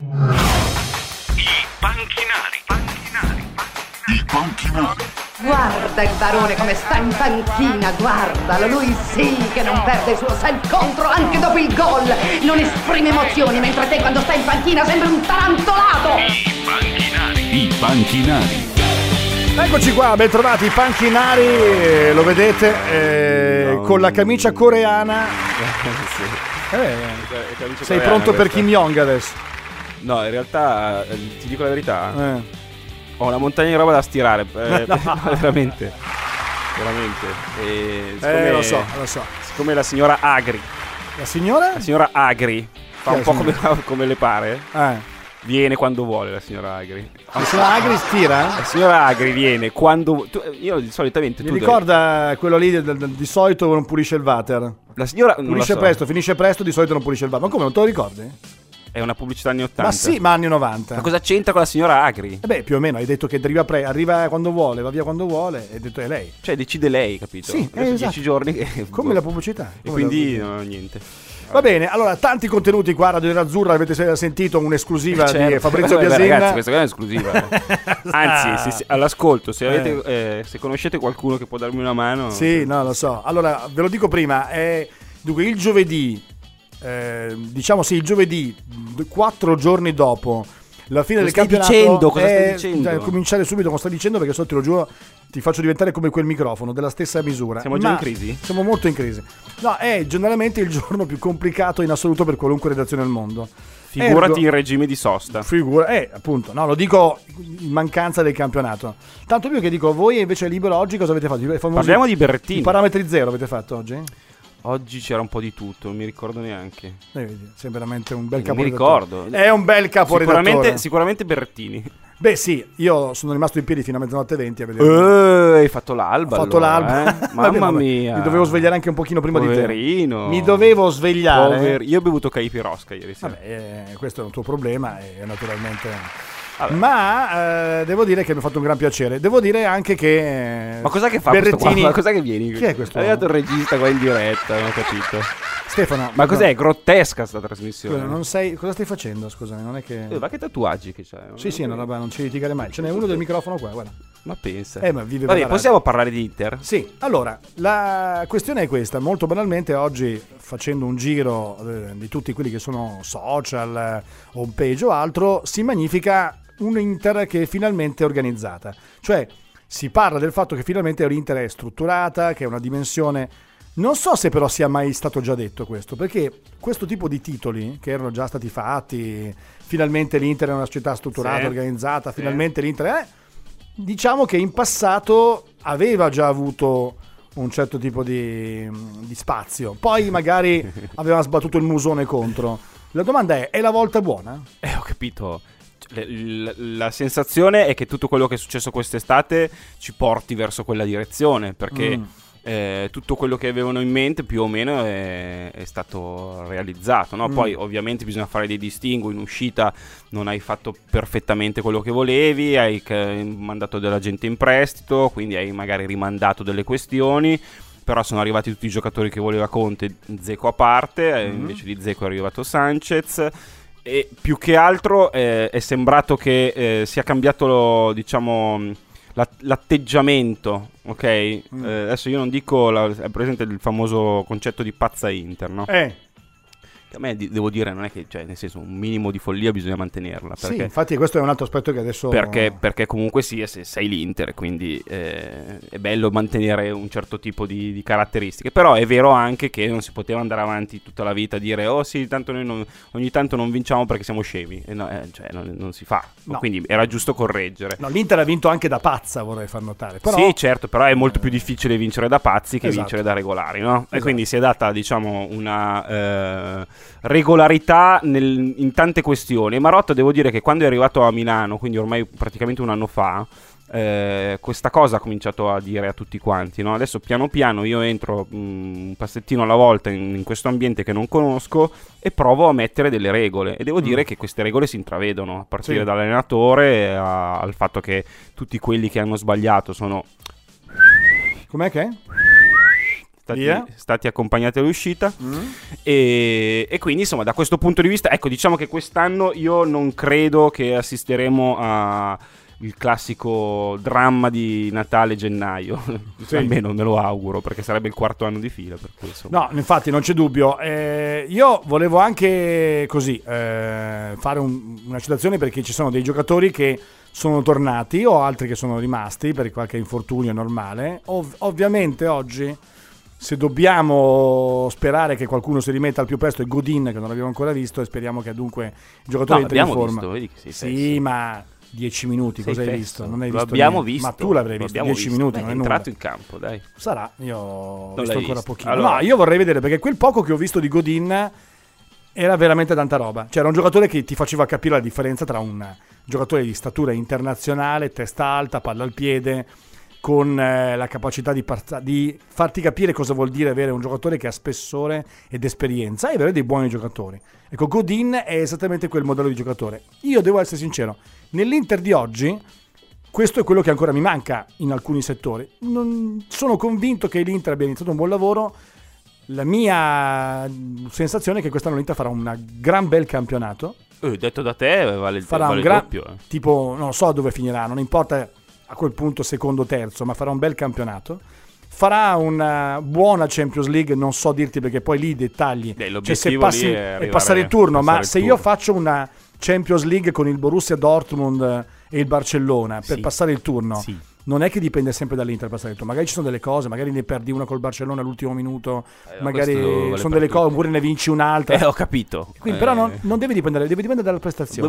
I panchinari. Panchinari. I panchinari. Guarda il barone come sta in panchina, guardalo, lui sì che non perde il suo self-contro anche dopo il gol. Non esprime emozioni, mentre te quando stai in panchina sembri un tarantolato. I panchinari. I panchinari. Eccoci qua, ben trovati i panchinari, eh, lo vedete, eh, con la camicia coreana. Eh, sei pronto per Kim Jong adesso? No, in realtà eh, ti dico la verità. Eh. Ho una montagna di roba da stirare. eh, no, veramente. Veramente. E siccome, Eh, lo so, lo so. Siccome la signora Agri, La signora? la signora Agri fa un po' come, come le pare, Eh. viene quando vuole la signora Agri. La signora Agri stira? La signora Agri viene quando. tu- io solitamente. Mi ricorda quello lì del- del- di solito non pulisce il water. La signora. Pulisce so, presto, finisce presto, di solito non pulisce il water. Ma come, non te lo ricordi? È una pubblicità anni 80. Ma sì, ma anni 90. Ma cosa c'entra con la signora Agri? Eh beh, più o meno, hai detto che arriva, pre- arriva quando vuole, va via quando vuole, e hai detto è lei. Cioè, decide lei, capito? Sì, Adesso esatto. dieci giorni che. Come la pubblicità. E Come quindi, no, niente. Va bene, allora tanti contenuti qua a Radio Nerazzurra, avete se- sentito un'esclusiva di Certo. Fabrizio Vabbè, Biasin. Ragazzi, questa è un'esclusiva. eh. Anzi, se- se- all'ascolto, se, avete, eh, se conoscete qualcuno che può darmi una mano, Sì, no, lo so. Allora, ve lo dico prima, è dunque il giovedì, eh, diciamo sì, il giovedì, quattro giorni dopo la fine Cosa del campionato. dicendo? Cosa è- stai dicendo? cioè, cominciare subito come stai dicendo perché so te lo giuro ti faccio diventare come quel microfono della stessa misura. Siamo già Ma in crisi? Siamo molto in crisi. No, è generalmente il giorno più complicato in assoluto per qualunque redazione al mondo. figurati Ergo- in regime di sosta. Figura, eh, appunto, no, lo dico in mancanza del campionato. Tanto più che dico, voi invece libero oggi cosa avete fatto? Famosi- Parliamo di Berrettini. I parametri zero avete fatto oggi? Oggi c'era un po' di tutto, non mi ricordo neanche. Eh, vedi, sei veramente un bel Non mi caporedattore. ricordo. È un bel caporedattore. Sicuramente, sicuramente Berrettini. Beh, sì, io sono rimasto in piedi fino a mezzanotte 20 a vedere. Eh, hai fatto l'alba. Ho fatto allora, l'alba. eh? Mamma vabbè. mia. Mi dovevo svegliare anche un pochino prima Poverino. di te. Mi dovevo svegliare. Pover- Io ho bevuto Caipirosca ieri sera. Vabbè, eh, questo è un tuo problema e naturalmente... Vabbè. Ma eh, devo dire che mi ha fatto un gran piacere. Devo dire anche che... eh, Ma cos'è che fa? Berrettini... Ma cos'è che vieni? Chi è questo È arrivato il regista qua in diretta, non ho capito. Stefano. Ma no, cos'è? Grottesca sta trasmissione. scusa, non sei... Cosa stai facendo? Scusami, non è che... Eh, ma che tatuaggi che c'hai? Sì, sì, è una roba, non ci litigare mai. Ce n'è uno del microfono qua, guarda. Ma pensa. Eh, ma vive Vabbè, possiamo parlare di Inter? Sì, allora, la questione è questa, molto banalmente oggi facendo un giro eh, di tutti quelli che sono social, eh, homepage o altro, si magnifica un'Inter che è finalmente organizzata. Cioè, si parla del fatto che finalmente l'Inter è strutturata, che è una dimensione... Non so se però sia mai stato già detto questo, perché questo tipo di titoli che erano già stati fatti, finalmente l'Inter è una società strutturata, Sì. organizzata, Sì. finalmente l'Inter è... Diciamo che in passato aveva già avuto un certo tipo di, di spazio, poi magari aveva sbattuto il musone contro. La domanda è, è la volta buona? Eh, ho capito. La sensazione è che tutto quello che è successo quest'estate ci porti verso quella direzione, perché Mm. eh, tutto quello che avevano in mente più o meno è, è stato realizzato. no? Mm. Poi ovviamente bisogna fare dei distinguo, in uscita non hai fatto perfettamente quello che volevi, hai ca- mandato della gente in prestito, quindi hai magari rimandato delle questioni. Però sono arrivati tutti i giocatori che voleva Conte, Zeco a parte, eh, Mm. invece di Zeco è arrivato Sanchez. E più che altro eh, è sembrato che eh, sia cambiato, diciamo, la- l'atteggiamento, ok? Mm. Eh, adesso io non dico, la, è presente il famoso concetto di pazza Inter, no? Eh, a me devo dire non è che, cioè, nel senso, un minimo di follia bisogna mantenerla. sì, Perché, infatti questo è un altro aspetto che adesso... perché, perché comunque sia, se sei l'Inter, quindi eh, è bello mantenere un certo tipo di, di caratteristiche. Però è vero anche che non si poteva andare avanti tutta la vita a dire, oh sì, tanto noi non- ogni tanto non vinciamo perché siamo scemi. E no, eh, cioè, non, non si fa. No. Quindi era giusto correggere. No, l'Inter ha vinto anche da pazza, vorrei far notare. Però, Sì, certo, però è molto più difficile vincere da pazzi che Esatto. vincere da regolari, no? E Esatto. quindi si è data, diciamo, una, eh, regolarità nel- in tante questioni. E Marotta, devo dire che quando è arrivato a Milano, quindi ormai praticamente un anno fa, eh, questa cosa ha cominciato a dire a tutti quanti. no? Adesso piano piano io entro mm, un passettino alla volta in, in questo ambiente che non conosco e provo a mettere delle regole. E devo dire che queste regole si intravedono, a partire Sì. dall'allenatore a- al fatto che tutti quelli che hanno sbagliato sono Com'è che è? Stati, Via. stati accompagnati all'uscita. E, e quindi, insomma, da questo punto di vista, ecco, diciamo che quest'anno io non credo che assisteremo a il classico dramma di Natale-gennaio. Sì. Almeno me lo auguro, perché sarebbe il quarto anno di fila. Per cui. No, infatti non c'è dubbio. Eh, io volevo anche così eh, fare un- una citazione perché ci sono dei giocatori che sono tornati o altri che sono rimasti per qualche infortunio normale. Ov- ovviamente oggi, se dobbiamo sperare che qualcuno si rimetta al più presto, è Godin che non l'abbiamo ancora visto e speriamo che dunque il giocatore No, entri in l'abbiamo forma. visto, vedi che sì, fesso. ma 10 minuti, Sei cosa hai fesso. visto? Non hai visto abbiamo niente. visto. Ma tu l'avrei Lo visto abbiamo 10 visto. minuti, Beh, non è entrato nulla. in campo, dai. Sarà, io ho visto ancora visto. pochino. Allora- No, io vorrei vedere perché quel poco che ho visto di Godin era veramente tanta roba. Cioè, era un giocatore che ti faceva capire la differenza tra un giocatore di statura internazionale, testa alta, palla al piede, con eh, la capacità di, parza- di farti capire cosa vuol dire avere un giocatore che ha spessore ed esperienza e avere dei buoni giocatori. Ecco, Godin è esattamente quel modello di giocatore. Io devo essere sincero, nell'Inter di oggi questo è quello che ancora mi manca in alcuni settori. Non- sono convinto che l'Inter abbia iniziato un buon lavoro. La mia sensazione è che quest'anno l'Inter farà un gran bel campionato. Eh, detto da te, vale il, Farà vale un gran doppio. eh. tipo, non so dove finirà, non importa a quel punto secondo terzo, ma farà un bel campionato. Farà una buona Champions League, non so dirti perché poi lì i dettagli. Beh, Cioè, se passi arrivare- passare il turno, passare ma il se io turno. faccio una Champions League con il Borussia Dortmund e il Barcellona per Sì. passare il turno, Sì. Non è che dipende sempre dall'Inter turno. Magari ci sono delle cose, magari ne perdi una col Barcellona all'ultimo minuto, Eh, magari vale sono delle cose, oppure ne vinci un'altra. Eh, ho capito. Quindi, Eh, però non, non deve dipendere, deve dipendere dalla prestazione.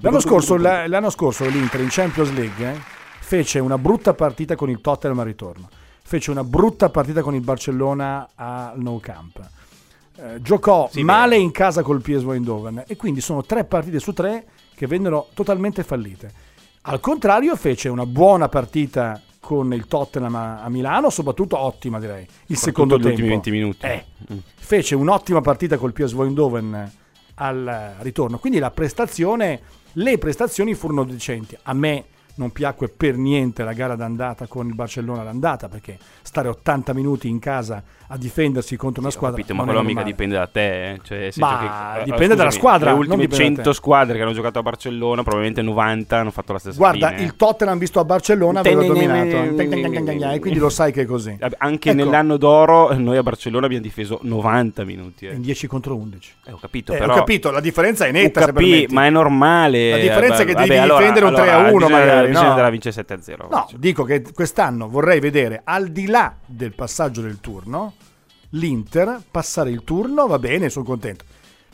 L'anno scorso, la- l'anno scorso l'Inter in Champions League eh, fece una brutta partita con il Tottenham al ritorno. Fece una brutta partita con il Barcellona al Nou Camp. Eh, giocò Sì, male vero. in casa col PSV Eindhoven e quindi sono tre partite su tre che vennero totalmente fallite. Al contrario, fece una buona partita con il Tottenham a, Milano, soprattutto ottima direi. Il secondo gli tempo. ultimi 20 minuti. Eh, Mm. fece un'ottima partita col PSV Eindhoven al ritorno. Quindi la prestazione, le prestazioni furono decenti. A me non piacque per niente la gara d'andata con il Barcellona d'andata perché stare 80 minuti in casa a difendersi contro una Ho squadra capito, ma quello mica dipende da te. eh. Cioè, Ma che- eh, dipende dalla squadra, Le ultime dipende da 100 te. squadre che hanno giocato a Barcellona, probabilmente 90 hanno fatto la stessa Guarda, fine. il Tottenham visto a Barcellona aveva dominato e quindi lo sai che è così. Eh, Anche Ecco, nell'anno d'oro noi a Barcellona abbiamo difeso 90 minuti. eh. in 10 contro 11. Eh, ho capito, Eh, però... ho capito, la differenza è netta, ma è normale. La differenza è che devi difendere un 3 a allora, 1 bisogna- magari, Bisogna no? andare a vincere 7 a 0. No, dico che quest'anno vorrei vedere, al di là del passaggio del turno, l'Inter passare il turno, va bene, sono contento.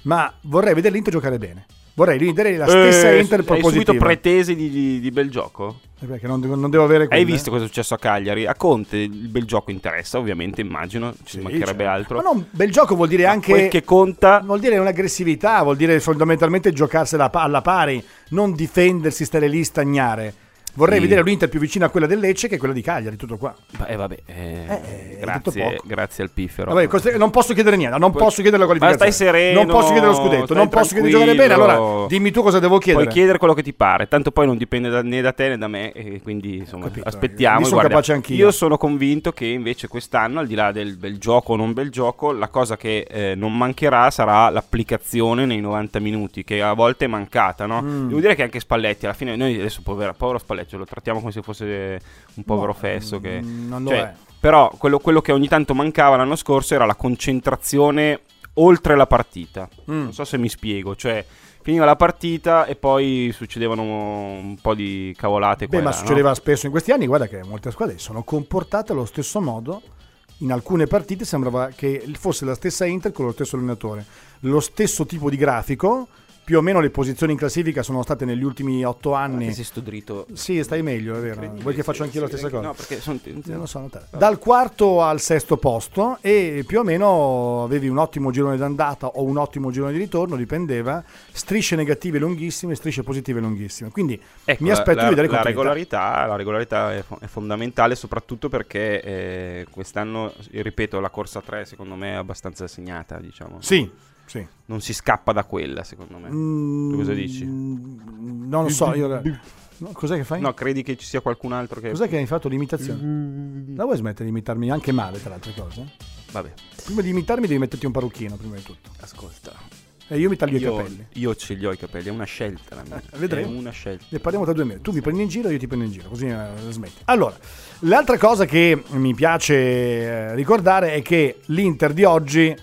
Ma vorrei vedere l'Inter giocare bene. Vorrei vedere la stessa Eh, Inter Hai subito propositiva. pretese di, di- di bel gioco? Eh, Perché non, devo- non devo avere Hai quelle. visto cosa è successo a Cagliari? A Conte il bel gioco interessa, ovviamente, immagino, ci Sì, mancherebbe certo. altro. Ma no, bel gioco vuol dire anche Quel che conta vuol dire un'aggressività, vuol dire fondamentalmente giocarsela alla pari, non difendersi, stare lì, stagnare. Vorrei Sì. vedere l'Inter più vicina a quella del Lecce che quella di Cagliari, tutto qua. Eh vabbè, eh, Eh, detto grazie, grazie al piffero. Vabbè, cose- non posso chiedere niente, non Puoi- posso chiedere la Ma qualificazione. stai sereno, non posso chiedere lo scudetto, non posso chiedere di giocare bene. Allora dimmi tu cosa devo chiedere. Puoi chiedere quello che ti pare, tanto poi non dipende da- né da te né da me, quindi insomma capito, aspettiamo. mi e son guarda, capace anch'io. Io sono convinto che invece quest'anno, al di là del bel gioco o non bel gioco, la cosa che eh, non mancherà sarà l'applicazione nei 90 minuti, che a volte è mancata. No? Mm. Devo dire che anche Spalletti, alla fine, noi adesso povero, povero Spalletti, lo trattiamo come se fosse un povero No, fesso. Che, mm, non lo cioè, è. Però quello, quello che ogni tanto mancava l'anno scorso era la concentrazione oltre la partita. Mm. Non so se mi spiego, cioè finiva la partita e poi succedevano un po' di cavolate. Beh, ma là, no? succedeva spesso in questi anni, guarda che molte squadre sono comportate allo stesso modo. In alcune partite sembrava che fosse la stessa Inter con lo stesso allenatore, lo stesso tipo di grafico, più o meno le posizioni in classifica sono state negli ultimi otto anni. Anche se sto dritto. Sì, stai meglio, è vero. Vuoi che faccia anch'io la stessa cosa? No, perché sono. Non lo so, notare. Dal quarto al sesto posto e più o meno avevi un ottimo girone d'andata o un ottimo girone di ritorno, dipendeva, strisce negative lunghissime, strisce positive lunghissime. Quindi Ecco, mi aspetto la, di vedere la regolarità, la regolarità è, fo- è fondamentale soprattutto perché eh, quest'anno, ripeto, la corsa 3 secondo me è abbastanza segnata, diciamo. Sì, sì. Non si scappa da quella, secondo me. Mm, Tu cosa dici? Non lo so, io... no, cos'è che fai? No, credi che ci sia qualcun altro che... Cos'è che hai fatto l'imitazione? La vuoi smettere di imitarmi anche male, tra le altre cose? Vabbè, Prima di imitarmi devi metterti un parrucchino, prima di tutto. ascolta. E io mi taglio i Io, capelli. io ce li ho i capelli, è una scelta la mia. Eh, vedremo. È una scelta. Ne parliamo tra due mesi. Tu mi prendi in giro, io ti prendo in giro, così eh, smetti. Allora, l'altra cosa che mi piace eh, ricordare è che l'Inter di oggi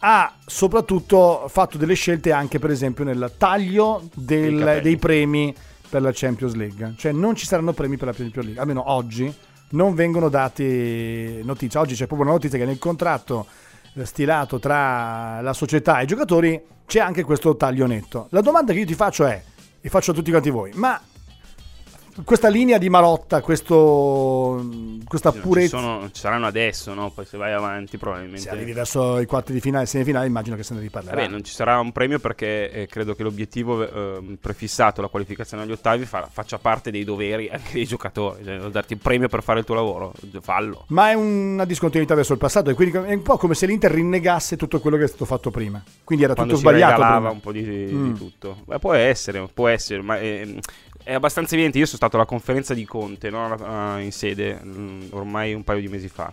ha soprattutto fatto delle scelte anche, per esempio, nel taglio del- Dei premi per la Champions League. Cioè, non ci saranno premi per la Champions League, almeno oggi non vengono dati notizie. Oggi c'è proprio una notizia che nel contratto eh, stilato tra la società e i giocatori c'è anche questo taglio netto. La domanda che io ti faccio è, e faccio a tutti quanti voi, ma questa linea di Marotta, questo, questa non ci, purezza... sono, ci saranno adesso, no? Poi se vai avanti probabilmente... Se arrivi verso i quarti di finale, semifinale, immagino che se ne riparlerà. Vabbè, non ci sarà un premio perché eh, credo che l'obiettivo eh, prefissato, la qualificazione agli ottavi, fa- faccia parte dei doveri anche dei giocatori. Cioè, darti un premio per fare il tuo lavoro, fallo. Ma è una discontinuità verso il passato e quindi è un po' come se l'Inter rinnegasse tutto quello che è stato fatto prima. Quindi era Quando tutto sbagliato. regalava prima. un po' di, di Mm. tutto. Beh, può essere, può essere, ma è, è abbastanza evidente. Io sono stato alla conferenza di Conte no? Ah, in sede mm, ormai un paio di mesi fa.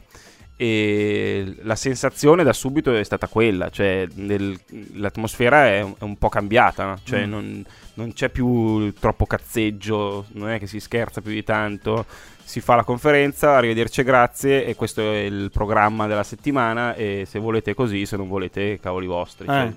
E la sensazione da subito è stata quella, cioè nel- l'atmosfera è, un- è un po' cambiata, cioè Mm. non, non c'è più troppo cazzeggio, non è che si scherza più di tanto, si fa la conferenza, arrivederci grazie e questo è il programma della settimana e se volete così, se non volete cavoli vostri. Cioè, Eh.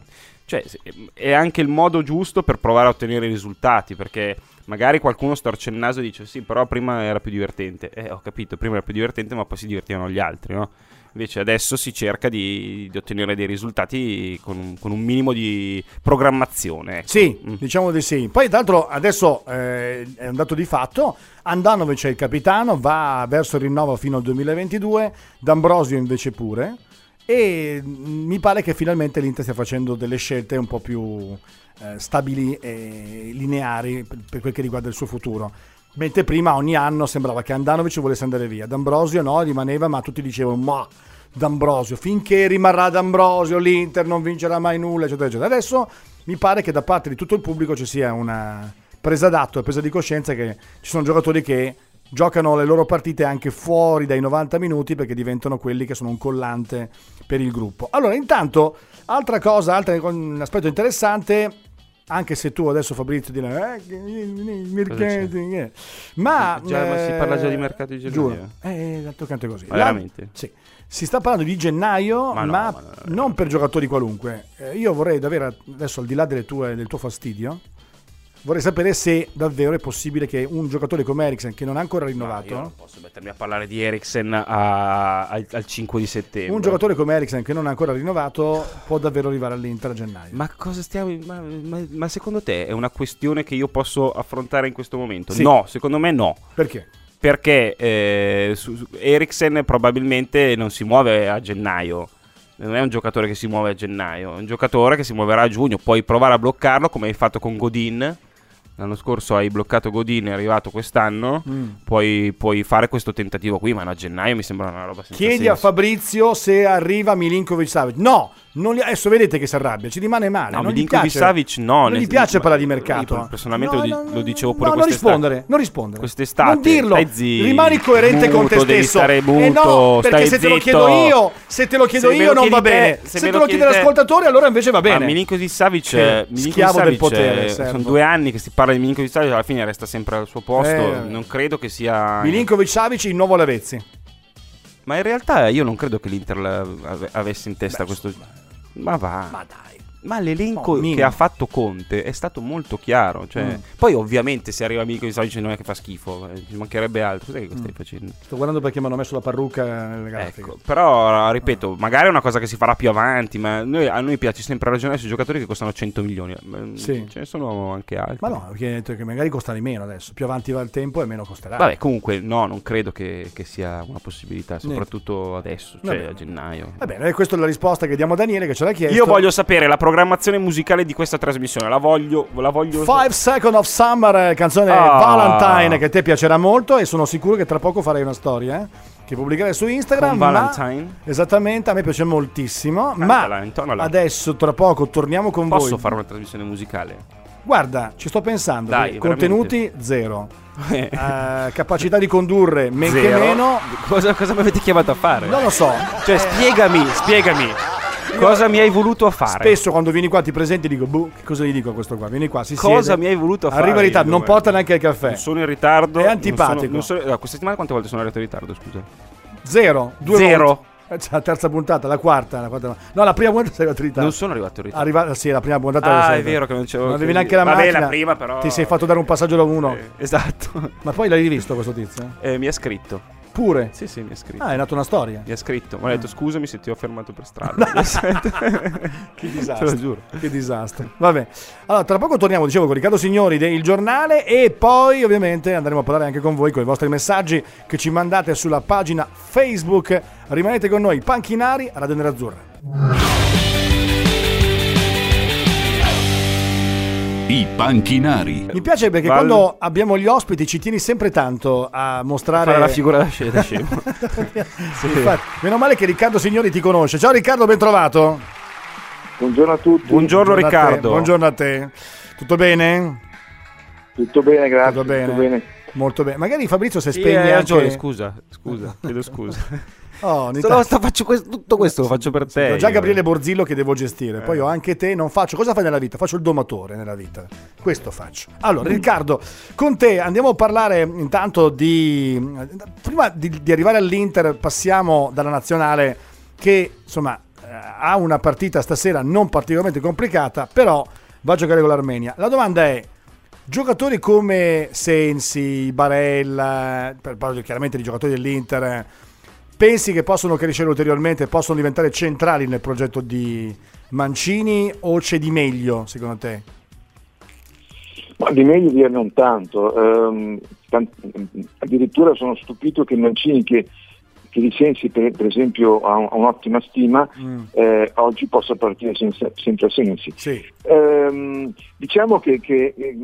cioè, se- è anche il modo giusto per provare a ottenere i risultati, perché magari qualcuno storce il naso e dice sì, però prima era più divertente. Eh, ho capito, prima era più divertente, ma poi si divertivano gli altri, no? Invece adesso si cerca di, di ottenere dei risultati con un, con un minimo di programmazione. ecco. Sì, Mm. diciamo di sì. Poi, tra l'altro, adesso eh, è un dato di fatto. Andanovic è il capitano, va verso il rinnovo fino al 2022. D'Ambrosio invece pure. E mm, mi pare che finalmente l'Inter stia facendo delle scelte un po' più eh, stabili e lineari per, per quel che riguarda il suo futuro. Mentre prima ogni anno sembrava che Andanovic volesse andare via. D'Ambrosio no, rimaneva, ma tutti dicevano ma D'Ambrosio, finché rimarrà D'Ambrosio l'Inter non vincerà mai nulla, eccetera, eccetera. Adesso mi pare che da parte di tutto il pubblico ci sia una presa d'atto e presa di coscienza che ci sono giocatori che giocano le loro partite anche fuori dai 90 minuti perché diventano quelli che sono un collante per il gruppo. Allora, intanto, altra cosa, altro aspetto interessante, anche se tu adesso Fabrizio direi eh, mercati, eh. ma, Già, ma si parla già di eh, mercato di gennaio? Giuro, eh, d'altro canto è così. Ma La- veramente? sì. Si sta parlando di gennaio, ma, Ma no, ma no, no. non per giocatori qualunque. Eh, io vorrei davvero, adesso al di là delle tue- del tuo fastidio, vorrei sapere se davvero è possibile che un giocatore come Eriksen, che non ha ancora No, rinnovato, io non posso mettermi a parlare di Eriksen a- al, al 5 di settembre. un giocatore come Eriksen che non ha ancora rinnovato può davvero arrivare all'Inter a gennaio. Ma cosa stiamo. Ma, ma- ma secondo te è una questione che io posso affrontare in questo momento? Sì. No, secondo me no. Perché? Perché eh, Eriksen probabilmente non si muove a gennaio. Non è un giocatore che si muove a gennaio, è un giocatore che si muoverà a giugno. Puoi provare a bloccarlo come hai fatto con Godin. L'anno scorso hai bloccato Godin, è arrivato quest'anno. Mm. Puoi, puoi fare questo tentativo qui, ma a gennaio mi sembra una roba senza Chiedi a senso. Fabrizio se arriva Milinkovic Savic. No, non gli- adesso vedete che si arrabbia, ci rimane male. No, non Milinkovic Savic no, Non gli piace ma- parlare di mercato. io personalmente No, lo, no, lo dicevo pure no, non quest'estate. rispondere, non rispondere. Quest'estate, Non dirlo. zitto, Rimani coerente con te muto, stesso. stare Eh no, muto, perché se te lo chiedo io, se te lo chiedo Se io non va te, bene. se Se, te lo chiede l'ascoltatore allora invece va Ma bene. Milinkovic Savic, eh, schiavo del potere, eh, servo. sono due anni che si parla di Milinkovic Savic, alla fine resta sempre al suo posto. Eh. non credo che sia. Milinkovic Savic il nuovo Lavezzi. Ma in realtà io non credo che l'Inter la- avesse in testa questo. Ma va. Ma dai. Ma l'elenco minimo. che ha fatto Conte è stato molto chiaro. Cioè, Mm. Poi, ovviamente, se arriva Mico di Savic non è che fa schifo, eh, ci mancherebbe altro. Cos'è che Mm. stai facendo? Sto guardando perché mi hanno messo la parrucca nelle grafiche. Ecco, però ripeto, magari è una cosa che si farà più avanti, ma noi- a noi piace sempre ragionare sui giocatori che costano 100 milioni. Mm, Sì. Ce ne sono anche altri. Ma no, perché hai detto che magari costa di meno adesso. Più avanti va il tempo e meno costerà. Vabbè, comunque, no, non credo che, che sia una possibilità, soprattutto adesso, Va cioè bene. a gennaio. Va bene, questa è la risposta che diamo a Daniele che ce l'ha chiesto. Io voglio sapere la programmazione musicale di questa trasmissione. La voglio. La voglio Five Second of Summer, eh, canzone Ah. Valentine che a te piacerà molto e sono sicuro che tra poco farai una storia eh, che pubblicherai su Instagram. Con ma- Valentine? Esattamente, a me piace moltissimo. Cantala, ma adesso tra poco torniamo con Posso voi. fare una trasmissione musicale? Guarda, ci sto pensando. Dai, che contenuti zero. Eh, Eh, capacità di condurre men che zero. meno. Cosa, cosa mi avete chiamato a fare? Non lo so. Cioè, spiegami, spiegami. Cosa mi hai voluto fare? Spesso quando vieni qua ti presenti dico, boh, che cosa gli dico a questo qua? Vieni qua, si Cosa siede. mi hai voluto fare? Arriva in ritardo, non porta neanche il caffè. Non sono in ritardo. È non antipatico. sono- non sono- no, questa settimana quante volte sono arrivato in ritardo, scusa? Zero, due Zero. volte. Eh, c'è La terza puntata, la quarta, la quarta. No, la prima puntata sei arrivato in ritardo. Non sono arrivato in ritardo. Arriva, sì, la prima puntata. Ah, lo è sei. vero che non c'avevo Non avevi che- neanche la Vabbè, macchina. la prima però- Ti sei fatto dare un passaggio da uno. Eh, esatto. Ma poi l'hai rivisto questo tizio? Eh, mi ha scritto. Pure. Sì, sì, mi ha scritto. Ah, è nata una storia. Mi ha scritto. Mi ha detto scusami se ti ho fermato per strada. Che Te lo giuro. Che disastro. Vabbè. Allora, tra poco torniamo, dicevo, con Riccardo Signori del giornale e poi ovviamente andremo a parlare anche con voi, con i vostri messaggi che ci mandate sulla pagina Facebook. Rimanete con noi, Panchinari, Radio Nerazzurra. I panchinari. Mi piace perché Val- quando abbiamo gli ospiti ci tieni sempre tanto a mostrare... Fare la figura da sce- da scemo. Infatti, meno male che Riccardo Signori ti conosce. Ciao Riccardo, ben trovato. Buongiorno a tutti. Buongiorno a te, Riccardo. buongiorno a te. Tutto bene? Tutto bene, grazie. Tutto bene. Tutto bene. Molto bene. Magari Fabrizio se Sì, spegne hai ragione, anche... scusa, scusa, chiedo scusa. Oh, tanto- sto- faccio questo- tutto questo lo faccio per te. Ho già. Gabriele Borzillo che devo gestire, Eh. poi ho anche te, non faccio. Cosa fai nella vita? Faccio il domatore nella vita. Questo faccio. Allora, Riccardo, con te andiamo a parlare intanto di. Prima di, di arrivare all'Inter, passiamo dalla nazionale che insomma eh, ha una partita stasera non particolarmente complicata, però va a giocare con l'Armenia. La domanda è. Giocatori come Sensi, Barella, parlo chiaramente di giocatori dell'Inter, pensi che possono crescere ulteriormente, possono diventare centrali nel progetto di Mancini o c'è di meglio secondo te? Ma di meglio dire non tanto. Ehm, tan- addirittura sono stupito che Mancini, che, che di Sensi per, per esempio ha, un- ha un'ottima stima, eh, oggi possa partire senza, senza Sensi. Sì. Ehm, diciamo che, che, eh,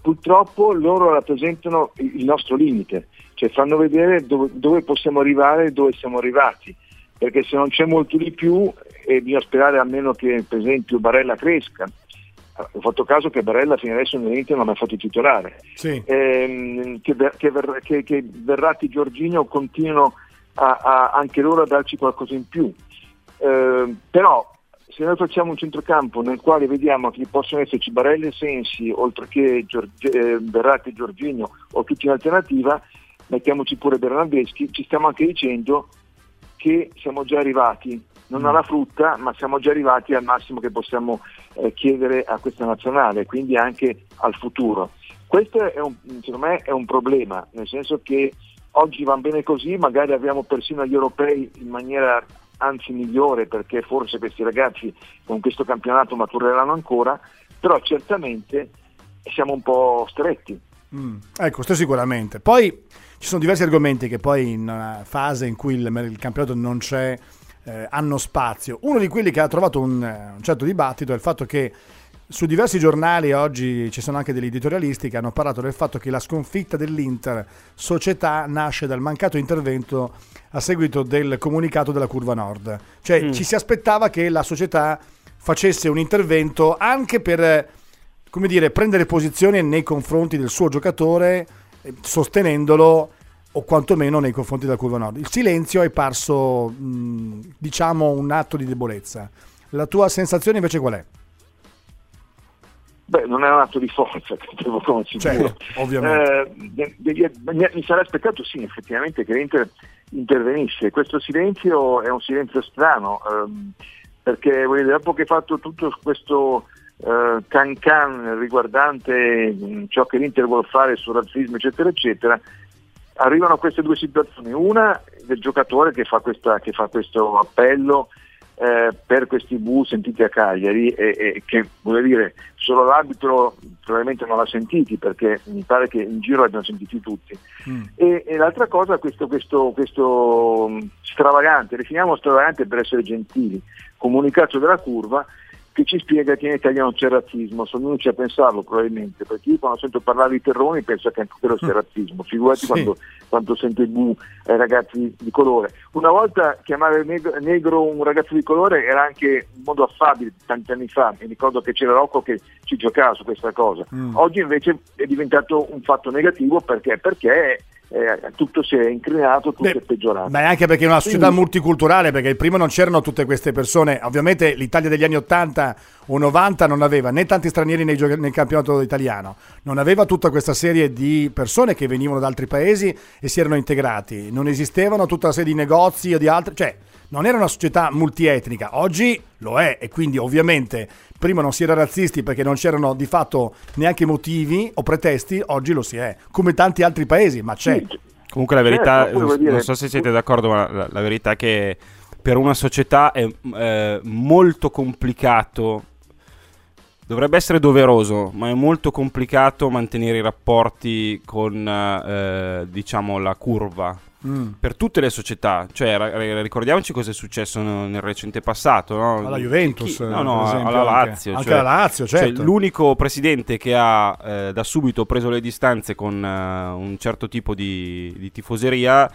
purtroppo loro rappresentano il nostro limite, cioè fanno vedere dove, dove possiamo arrivare e dove siamo arrivati, perché se non c'è molto di più e bisogna sperare almeno che per esempio Barella cresca. Ho fatto caso che Barella fino adesso nell'Inter non ha fatto titolare, Sì. ehm, che, che che- che Verratti e Giorginio continuano a, a- anche loro a darci qualcosa in più. Eh, però se noi facciamo un centrocampo nel quale vediamo che possono esserci Barella e Sensi, oltre che Giorgi- eh, Verratti e Giorginio o tutti in alternativa, mettiamoci pure Bernardeschi, ci stiamo anche dicendo che siamo già arrivati, non alla frutta, ma siamo già arrivati al massimo che possiamo eh, chiedere a questa nazionale, quindi anche al futuro. Questo un, secondo me è un problema, nel senso che oggi va bene così, magari abbiamo persino gli europei in maniera anzi migliore perché forse questi ragazzi con questo campionato matureranno ancora, però certamente siamo un po' stretti. Mm, Ecco, questo sicuramente. Poi ci sono diversi argomenti che poi in una fase in cui il, il campionato non c'è eh, hanno spazio. Uno di quelli che ha trovato un, eh, un certo dibattito è il fatto che su diversi giornali oggi ci sono anche degli editorialisti che hanno parlato del fatto che la sconfitta dell'Inter società nasce dal mancato intervento a seguito del comunicato della curva nord. Cioè ci si aspettava che la società facesse un intervento anche per come dire, prendere posizione nei confronti del suo giocatore, sostenendolo o quantomeno nei confronti della curva nord. Il silenzio è parso, mh, diciamo, un atto di debolezza. La tua sensazione invece qual è? Beh, non è un atto di forza, devo come sicuro. Certo, ovviamente. Eh, mi, sarà aspettato sì, effettivamente, che l'Inter intervenisse. Questo silenzio è un silenzio strano. ehm, perché dire, dopo che hai fatto tutto questo eh, can can riguardante mh, ciò che l'Inter vuole fare sul razzismo eccetera eccetera, arrivano queste due situazioni, una del giocatore che fa, questa, che fa questo appello eh, per questi bu sentiti a Cagliari e, e che vuol dire solo l'arbitro probabilmente non l'ha sentiti perché mi pare che in giro l'abbiano sentiti tutti Mm. e, e l'altra cosa questo, questo, questo stravagante, definiamo stravagante per essere gentili, comunicato della curva che ci spiega che in Italia non c'è razzismo, sono venuti a pensarlo probabilmente, perché io quando sento parlare di terroni penso che anche quello sia razzismo, figurati Sì. quando, quando sento il bu ai ragazzi di colore. Una volta chiamare negro, negro un ragazzo di colore era anche un modo affabile tanti anni fa, mi ricordo che c'era Rocco che ci giocava su questa cosa. Mm. Oggi invece è diventato un fatto negativo perché, perché eh, tutto si è inclinato, tutto Beh, è peggiorato. Beh, anche perché è una società Quindi- multiculturale, perché prima non c'erano tutte queste persone. Ovviamente l'Italia degli anni 80 o 90 non aveva né tanti stranieri nei gioca- nel campionato italiano, non aveva tutta questa serie di persone che venivano da altri paesi e si erano integrati, non esistevano tutta una serie di negozi o di altri, cioè non era una società multietnica. Oggi lo è e quindi ovviamente prima non si era razzisti perché non c'erano di fatto neanche motivi o pretesti, oggi lo si è, come tanti altri paesi, ma c'è. Comunque la verità, Certo, non, dire- non so se siete d'accordo, ma la, la verità è che per una società è eh, molto complicato, dovrebbe essere doveroso, ma è molto complicato mantenere i rapporti con, eh, diciamo, la curva. Mm. Per tutte le società, cioè ra- ricordiamoci cosa è successo nel, nel recente passato. No? Alla Juventus, Chi- eh, no, no, esempio, alla anche. Lazio. Anche cioè- alla Lazio, cioè, certo. l'unico presidente che ha eh, da subito preso le distanze con eh, un certo tipo di, di tifoseria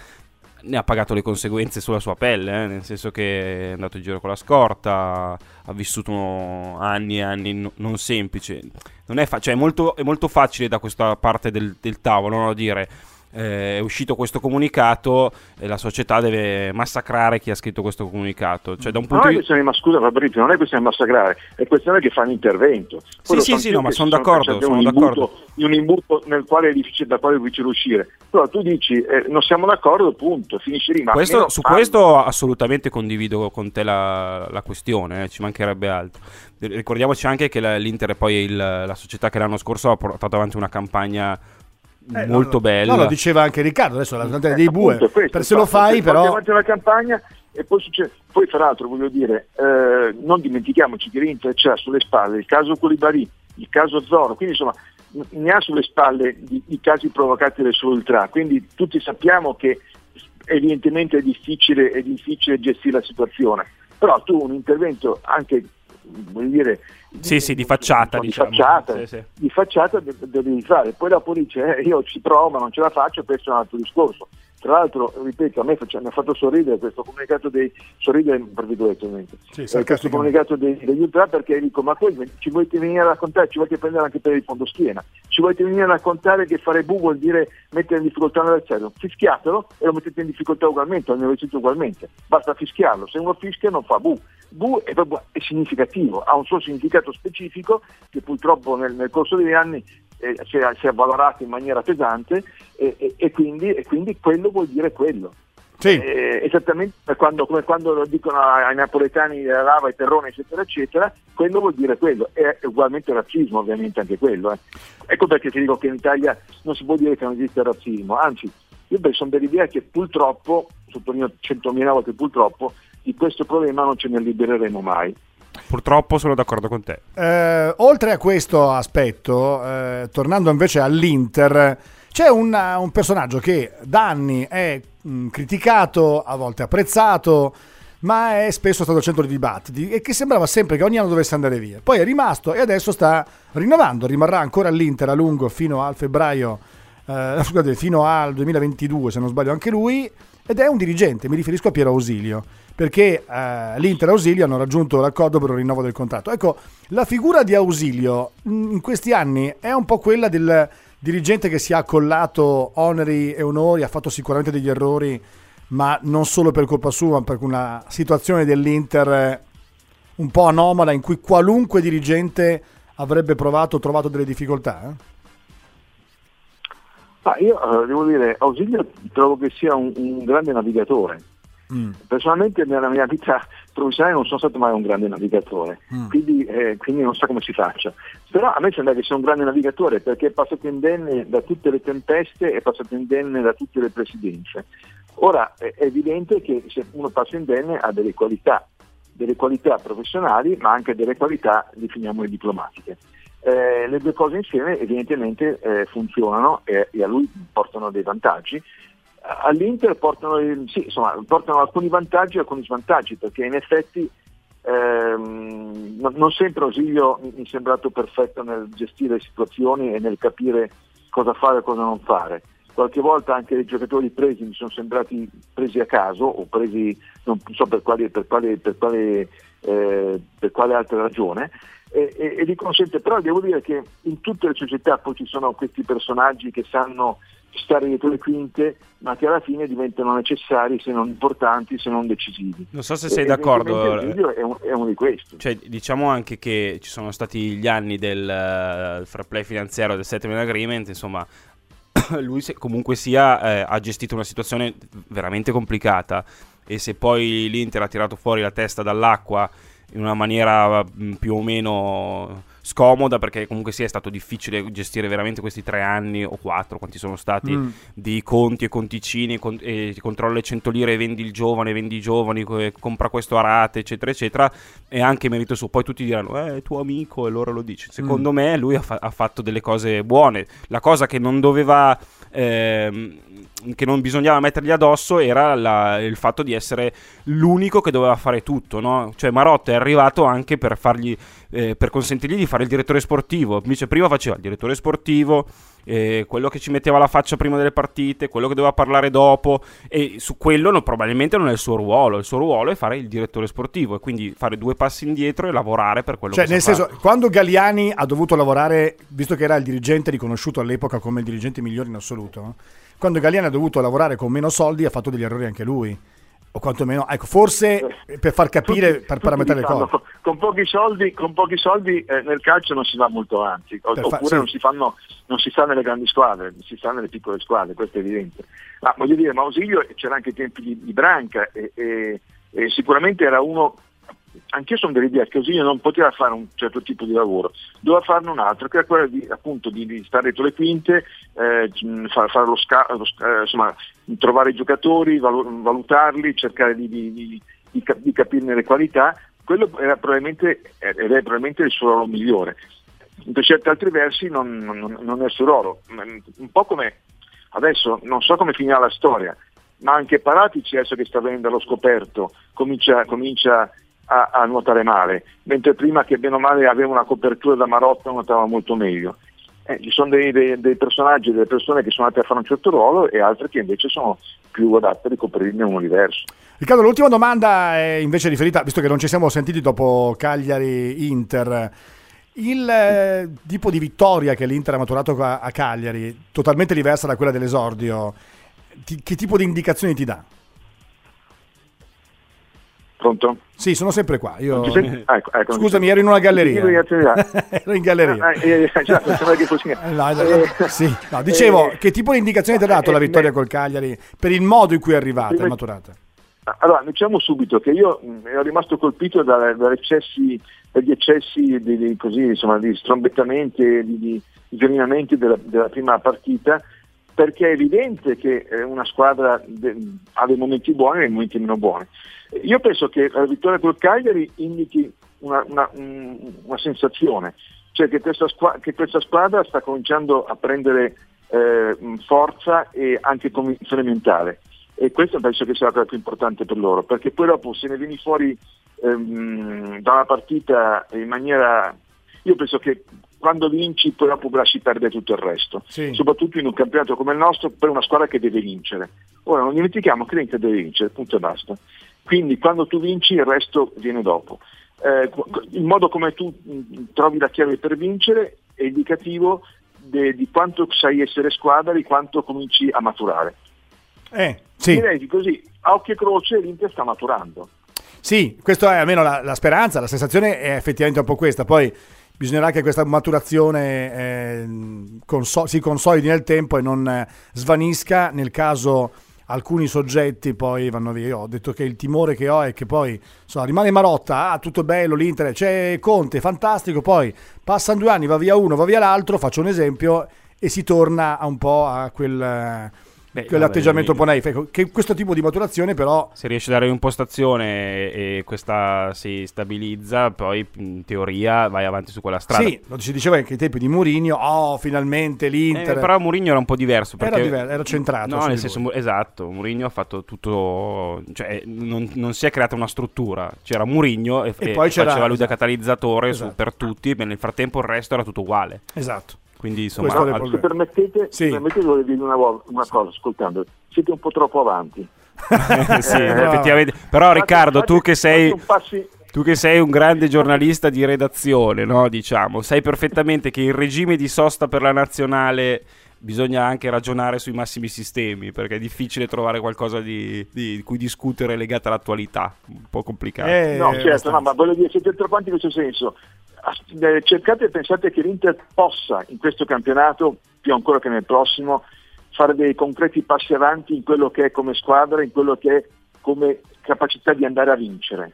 ne ha pagato le conseguenze sulla sua pelle, eh, nel senso che è andato in giro con la scorta, ha vissuto anni e anni no- non semplici. Non è, fa- cioè, è, molto, è molto facile da questa parte del, del tavolo no? dire eh, è uscito questo comunicato e la società deve massacrare chi ha scritto questo comunicato. Cioè, da un Non punto è di questione di, ma scusa Fabrizio, non è questione di massacrare, è questione che fanno intervento. Quello sì, sì, io no, ma sono d'accordo, sono un d'accordo. imbuto- in un imbuto nel quale è difficile, da quale è difficile uscire. Però tu dici, eh, non siamo d'accordo, punto, finisce lì. Ma Questo- su fallo. questo assolutamente condivido con te la, la questione, eh, ci mancherebbe altro. Ricordiamoci anche che la- l'Inter è poi il- la società che l'anno scorso ha portato avanti una campagna Eh, molto no, no, bella. No, lo diceva anche Riccardo, adesso la Eh, dei bue. questo Per se lo fai, però... avanti la campagna e poi succede. Poi, fra l'altro, voglio dire, eh, non dimentichiamoci che l'Inter c'ha sulle spalle il caso Colibari, il caso Zoro, quindi insomma ne ha sulle spalle i casi provocati dal suo ultra. Quindi tutti sappiamo che evidentemente è difficile, è difficile gestire la situazione. Però tu un intervento anche, voglio dire, Sì, sì, di facciata, di diciamo. facciata, Sì, sì. di facciata de- devi fare, poi dopo dice eh, io ci provo non ce la faccio, questo è un altro discorso. Tra l'altro, ripeto, a me faccia- mi ha fatto sorridere questo comunicato dei sorridere per virgolette, Sì, eh, questo comunicato dei- degli ultra perché dico ma poi ci volete venire a raccontare, ci volete prendere anche per il fondoschiena, ci volete venire a raccontare che fare bu vuol dire mettere in difficoltà l'avversario, fischiatelo e lo mettete in difficoltà ugualmente, ogni avversario ugualmente, basta fischiarlo, se uno fischia non fa bu, bu è, proprio- è significativo, ha un suo significato specifico che purtroppo nel, nel corso degli anni eh, si, è, si è avvalorato in maniera pesante e, e- e quindi, e quindi quello vuol dire quello. Sì. Eh, esattamente come quando, come quando lo dicono ai napoletani della lava, ai terroni, eccetera, eccetera, quello vuol dire quello. È ugualmente razzismo, ovviamente, anche quello. eh. Ecco perché ti dico che in Italia non si può dire che non esiste razzismo, anzi, io beh, sono dell'idea che purtroppo, sottolineo centomila volte purtroppo, di questo problema non ce ne libereremo mai. Purtroppo sono d'accordo con te. Eh, oltre a questo aspetto, eh, tornando invece all'Inter, c'è una- un personaggio che da anni è mh, criticato, a volte apprezzato, ma è spesso stato centro di dibattiti e che sembrava sempre che ogni anno dovesse andare via. Poi è rimasto e adesso sta rinnovando, rimarrà ancora all'Inter a lungo fino al febbraio, eh, scusate, fino al 2022 se non sbaglio anche lui, ed è un dirigente, mi riferisco a Piero Ausilio, perché eh, l'Inter e Ausilio hanno raggiunto l'accordo per un rinnovo del contratto. Ecco, la figura di Ausilio mh, in questi anni è un po' quella del dirigente che si è accollato oneri e onori, ha fatto sicuramente degli errori, ma non solo per colpa sua, ma per una situazione dell'Inter eh, un po' anomala in cui qualunque dirigente avrebbe provato o trovato delle difficoltà. eh? Ma io eh, devo dire, Ausilio trovo che sia un, un grande navigatore. Mm. Personalmente nella mia vita professionale non sono stato mai un grande navigatore, quindi, eh, quindi non so come si faccia. Però a me sembra che sia un grande navigatore perché è passato indenne da tutte le tempeste, è passato indenne da tutte le presidenze. Ora è è evidente che se uno passa indenne ha delle qualità, delle qualità professionali ma anche delle qualità, definiamole, diplomatiche. Eh, le due cose insieme evidentemente eh, funzionano e, e a lui portano dei vantaggi. All'Inter portano, sì, insomma, portano alcuni vantaggi e alcuni svantaggi perché in effetti ehm, non, sempre Osilio mi è sembrato perfetto nel gestire le situazioni e nel capire cosa fare e cosa non fare. Qualche volta anche i giocatori presi mi sono sembrati presi a caso o presi non so per quale, per quale, per quale, eh, per quale altra ragione e, e, e di consente, però devo dire che in tutte le società poi ci sono questi personaggi che sanno stare dietro le quinte ma che alla fine diventano necessari se non importanti se non decisivi. Non so se sei E d'accordo. evidentemente Osilio è, un- è uno di questi. Cioè, diciamo anche che ci sono stati gli anni del eh, fair play finanziario del settlement agreement, insomma, lui se- comunque sia eh, ha gestito una situazione veramente complicata e se poi l'Inter ha tirato fuori la testa dall'acqua in una maniera mh, più o meno scomoda perché comunque sia è stato difficile gestire veramente questi tre anni o quattro quanti sono stati Mm. di conti e conticini con- e controlla le 100 lire e vendi il giovane, vendi i giovani, co- compra questo a rate, eccetera, eccetera. E anche merito suo. Poi tutti diranno, eh, è tuo amico e loro lo dice. Secondo me lui ha, fa- ha fatto delle cose buone. La cosa che non doveva... ehm, che non bisognava mettergli addosso era la- il fatto di essere l'unico che doveva fare tutto, no? Cioè Marotta è arrivato anche per fargli eh, per consentirgli di fare il direttore sportivo. Invece prima faceva il direttore sportivo, eh, quello che ci metteva la faccia prima delle partite, quello che doveva parlare dopo e su quello no, probabilmente non è il suo ruolo, il suo ruolo è fare il direttore sportivo e quindi fare due passi indietro e lavorare per quello Cioè, che nel sa senso, fare. quando Galliani ha dovuto lavorare, visto che era il dirigente riconosciuto all'epoca come il dirigente migliore in assoluto, quando Galliani ha dovuto lavorare con meno soldi ha fatto degli errori anche lui. O quantomeno, ecco, forse per far capire, Tutti- per parametrare le cose. Con pochi soldi, con pochi soldi eh, nel calcio non si va molto avanti, o- fa- oppure sì. non, si fanno, non si sta nelle grandi squadre, si sta nelle piccole squadre, questo è evidente. Ma voglio dire, Mausilio c'era anche ai tempi di, di Branca e, e- e sicuramente era uno, anch'io sono dell'idea che Osilio non poteva fare un certo tipo di lavoro, doveva farne un altro, che era quello di, appunto, di, stare dietro le quinte, eh, mh, fare, fare lo sca- lo sca- eh, insomma, trovare i giocatori, valu- valutarli, cercare di, di- di- cap- di capirne le qualità, quello era probabilmente, ed è probabilmente il suo ruolo migliore. Per certi altri versi non, non- non è il suo ruolo, Ma, un po' come adesso non so come finirà la storia, ma anche Paratici adesso che sta venendo allo scoperto comincia, comincia a, a nuotare male, mentre prima che bene o male aveva una copertura da Marotta nuotava molto meglio. Eh, ci sono dei, dei- dei personaggi, delle persone che sono andate a fare un certo ruolo e altre che invece sono più adatte a ricoprirne uno diverso. Riccardo, l'ultima domanda è invece riferita, visto che non ci siamo sentiti dopo Cagliari-Inter, il eh, tipo di vittoria che l'Inter ha maturato a, a Cagliari, totalmente diversa da quella dell'esordio, ti- che tipo di indicazioni ti dà? Pronto? Sì, sono sempre qua. Io... Ah, ecco, ecco, Scusami, ero in una galleria. Ero in galleria. Dicevo, eh, che tipo di indicazioni ti ha dato la eh, vittoria eh, col Cagliari per il modo in cui è arrivata, è maturata? Allora, diciamo subito che io mh, ero rimasto colpito da- dagli eccessi, dagli eccessi di, di- così, insomma, di strombettamenti di, di, di della, della prima partita, perché è evidente che eh, una squadra ha dei momenti buoni e dei momenti meno buoni. Io penso che la vittoria col Cagliari indichi una, una- un- una sensazione, cioè che questa, squa- che questa squadra sta cominciando a prendere eh, forza e anche come fondamentale e questo penso che sia la cosa più importante per loro, perché poi dopo se ne vieni fuori ehm, da una partita in maniera... Io penso che quando vinci poi dopo lasci perdere tutto il resto, Sì. soprattutto in un campionato come il nostro per una squadra che deve vincere. Ora non dimentichiamo che l'Inter deve vincere, punto e basta. Quindi quando tu vinci il resto viene dopo. Eh, il modo come tu trovi la chiave per vincere è indicativo de- di quanto sai essere squadra, di quanto cominci a maturare. Eh, sì. Direi che così, a occhio e croce, l'Inter sta maturando. Sì, questa è almeno la, la speranza, la sensazione è effettivamente un po' questa. Poi bisognerà che questa maturazione eh, conso- si consolidi nel tempo e non eh, svanisca nel caso alcuni soggetti poi vanno via. Io ho detto che il timore che ho è che poi insomma, rimane Marotta, ah, tutto bello, l'Inter, c'è Conte, fantastico, poi passano due anni, va via uno, va via l'altro, faccio un esempio, e si torna un po' a quel... eh, Beh, quell'atteggiamento un vabbè, po' naif. Ecco, che questo tipo di maturazione però Se riesce a dare un'impostazione e questa si stabilizza, poi in teoria vai avanti su quella strada. sì, lo si diceva anche ai tempi di Mourinho, oh finalmente Eh, l'Inter. però Mourinho era un po' diverso perché Era diver- era centrato No, su nel senso esatto, Mourinho ha fatto tutto cioè non, non si è creata una struttura. C'era Mourinho e, E e poi c'era- faceva lui da esatto. catalizzatore su- Esatto. per tutti, e nel frattempo il resto era tutto uguale. Esatto. Quindi insomma il al-. Se permettete, Sì. permettete volevo dire una, una cosa, ascoltando, siete un po' troppo avanti. sì, Eh, effettivamente. Però Riccardo, Fate- tu che sei Tu che sei un grande giornalista di redazione, no? Diciamo, sai perfettamente che in regime di sosta per la nazionale bisogna anche ragionare sui massimi sistemi, perché è difficile trovare qualcosa di, di cui discutere legato all'attualità, un po' complicato. Eh, No, certo, no, ma voglio dire, siete troppo avanti in questo senso. As- eh, Cercate e pensate che l'Inter possa in questo campionato, più ancora che nel prossimo, fare dei concreti passi avanti in quello che è come squadra, in quello che è come capacità di andare a vincere.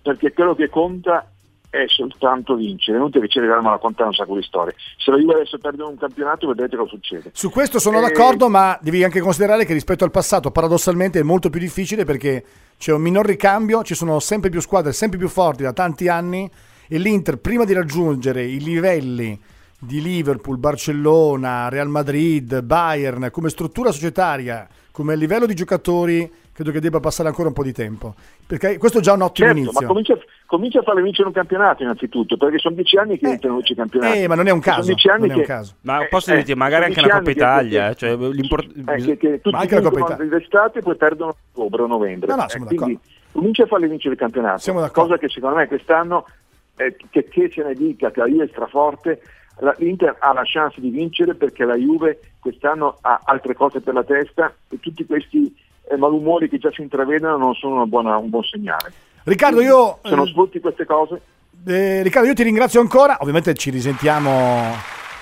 Perché quello che conta è soltanto vincere, non che ci arriviamo a raccontare un sacco di storie. Se la Juve adesso perde un campionato vedrete cosa succede. Su questo sono Eh, d'accordo, ma devi anche considerare che rispetto al passato, paradossalmente, è molto più difficile perché c'è un minor ricambio, ci sono sempre più squadre, sempre più forti da tanti anni e l'Inter, prima di raggiungere i livelli di Liverpool, Barcellona, Real Madrid, Bayern, come struttura societaria, come livello di giocatori, credo che debba passare ancora un po' di tempo. Perché questo è già un ottimo Certo, inizio. ma comincia, comincia a farle vincere un campionato innanzitutto, perché sono dieci anni che Eh, vincere i campionati. eh, ma non è un Sono caso. dieci anni non è un che- caso. Ma Eh, posso eh, dirti, magari anche sono una Coppa Italia, che- eh, cioè, Eh, che, che tutti Ma anche la Coppa Italia. d'estate e poi perdono a ottobre o novembre. No, no, Eh, siamo quindi comincia a farle vincere il campionato. Siamo d'accordo. Cosa che secondo me quest'anno, eh, che, che se ne dica che la Juve è straforte, l'Inter ha la chance di vincere perché la Juve quest'anno ha altre cose per la testa e tutti questi eh, malumori che già si intravedono non sono una buona- un buon segnale. Riccardo, io... Se non eh, sfrutti queste cose, Eh, Riccardo, io ti ringrazio ancora. Ovviamente ci risentiamo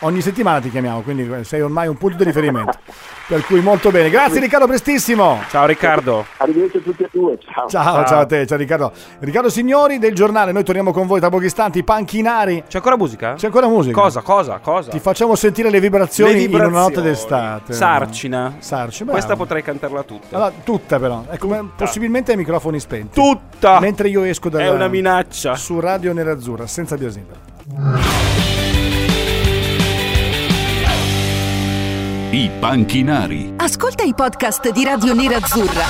ogni settimana, ti chiamiamo, quindi sei ormai un punto di riferimento. per cui molto bene. Grazie Riccardo, prestissimo. Ciao Riccardo. arrivederci a tutti e due. Ciao. Ciao, ciao, a te, ciao Riccardo. Riccardo Signori del giornale, noi torniamo con voi tra pochi istanti, panchinari. C'è ancora musica? C'è ancora musica? Cosa, cosa, cosa? Ti facciamo sentire le vibrazioni, Le in una notte vibrazioni. d'estate. Sarcina. Sarci, bravo. Questa potrei cantarla tutta. Allora, tutta però, è come, possibilmente ai microfoni spenti. Tutta! Mentre io esco dalla, È una minaccia. su Radio Nerazzurra, senza biasimile. I panchinari. Ascolta i podcast di Radio Nerazzurra.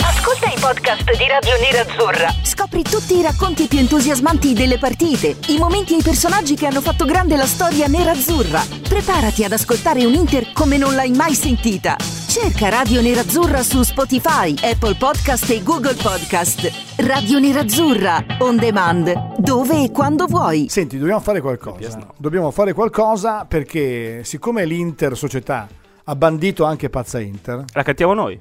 Ascolta i podcast di Radio Nerazzurra. Scopri tutti i racconti più entusiasmanti delle partite, i momenti e i personaggi che hanno fatto grande la storia nerazzurra. Preparati ad ascoltare un Inter come non l'hai mai sentita. Cerca Radio Nerazzurra su Spotify, Apple Podcast e Google Podcast. Radio Nerazzurra, on demand, dove e quando vuoi. Senti, dobbiamo fare qualcosa. Dobbiamo fare qualcosa perché siccome l'Inter società ha bandito anche Pazza Inter, La cantiamo noi.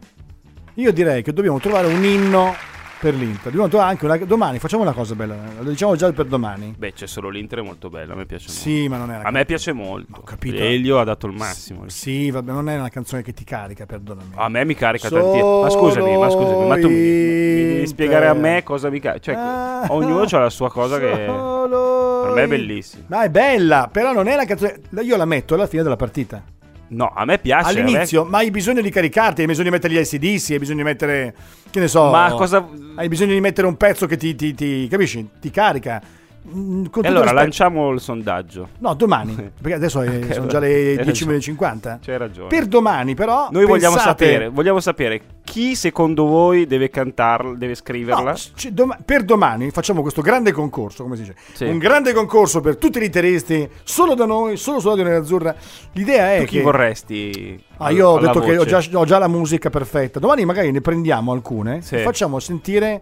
io direi che dobbiamo trovare un inno per l'Inter. Dobbiamo trovare anche una... domani, facciamo una cosa bella, lo diciamo già per domani. Beh, c'è solo l'Inter, è molto bello. A me piace molto. Sì, ma non è una A me piace molto. Ho capito. Elio ha dato il massimo. Sì, vabbè, non è una canzone che ti carica, perdonami. A me mi carica Solo tantissimo. Ma scusami, ma scusami, ma tu mi, mi devi spiegare a me cosa mi carica. Cioè, Ah. ognuno ha la sua cosa che. Per me è bellissima. Ma è bella, però non è la canzone. Io la metto alla fine della partita. No, a me piace. a me- All'inizio, ma hai bisogno di caricarti, hai bisogno di mettere gli ACDC, hai bisogno di mettere. Che ne so. Ma cosa. Hai bisogno di mettere un pezzo che ti. ti- ti- capisci? Ti carica. Mm, E allora rispetto- lanciamo il sondaggio. No, domani. Perché adesso eh, Ok, sono già le hai 10.50. C'hai ragione. Per domani, però. Noi vogliamo pensate- sapere, vogliamo sapere chi secondo voi deve cantarla, deve scriverla. No, c- doma- per domani facciamo questo grande concorso, come si dice? Sì. Un grande concorso per tutti gli interisti, solo da noi, solo su Radio Nerazzurra. L'idea è tu chi che vorresti? Ah, io ho detto che ho voce? già, ho già la musica perfetta. Domani magari ne prendiamo alcune Sì. e facciamo sentire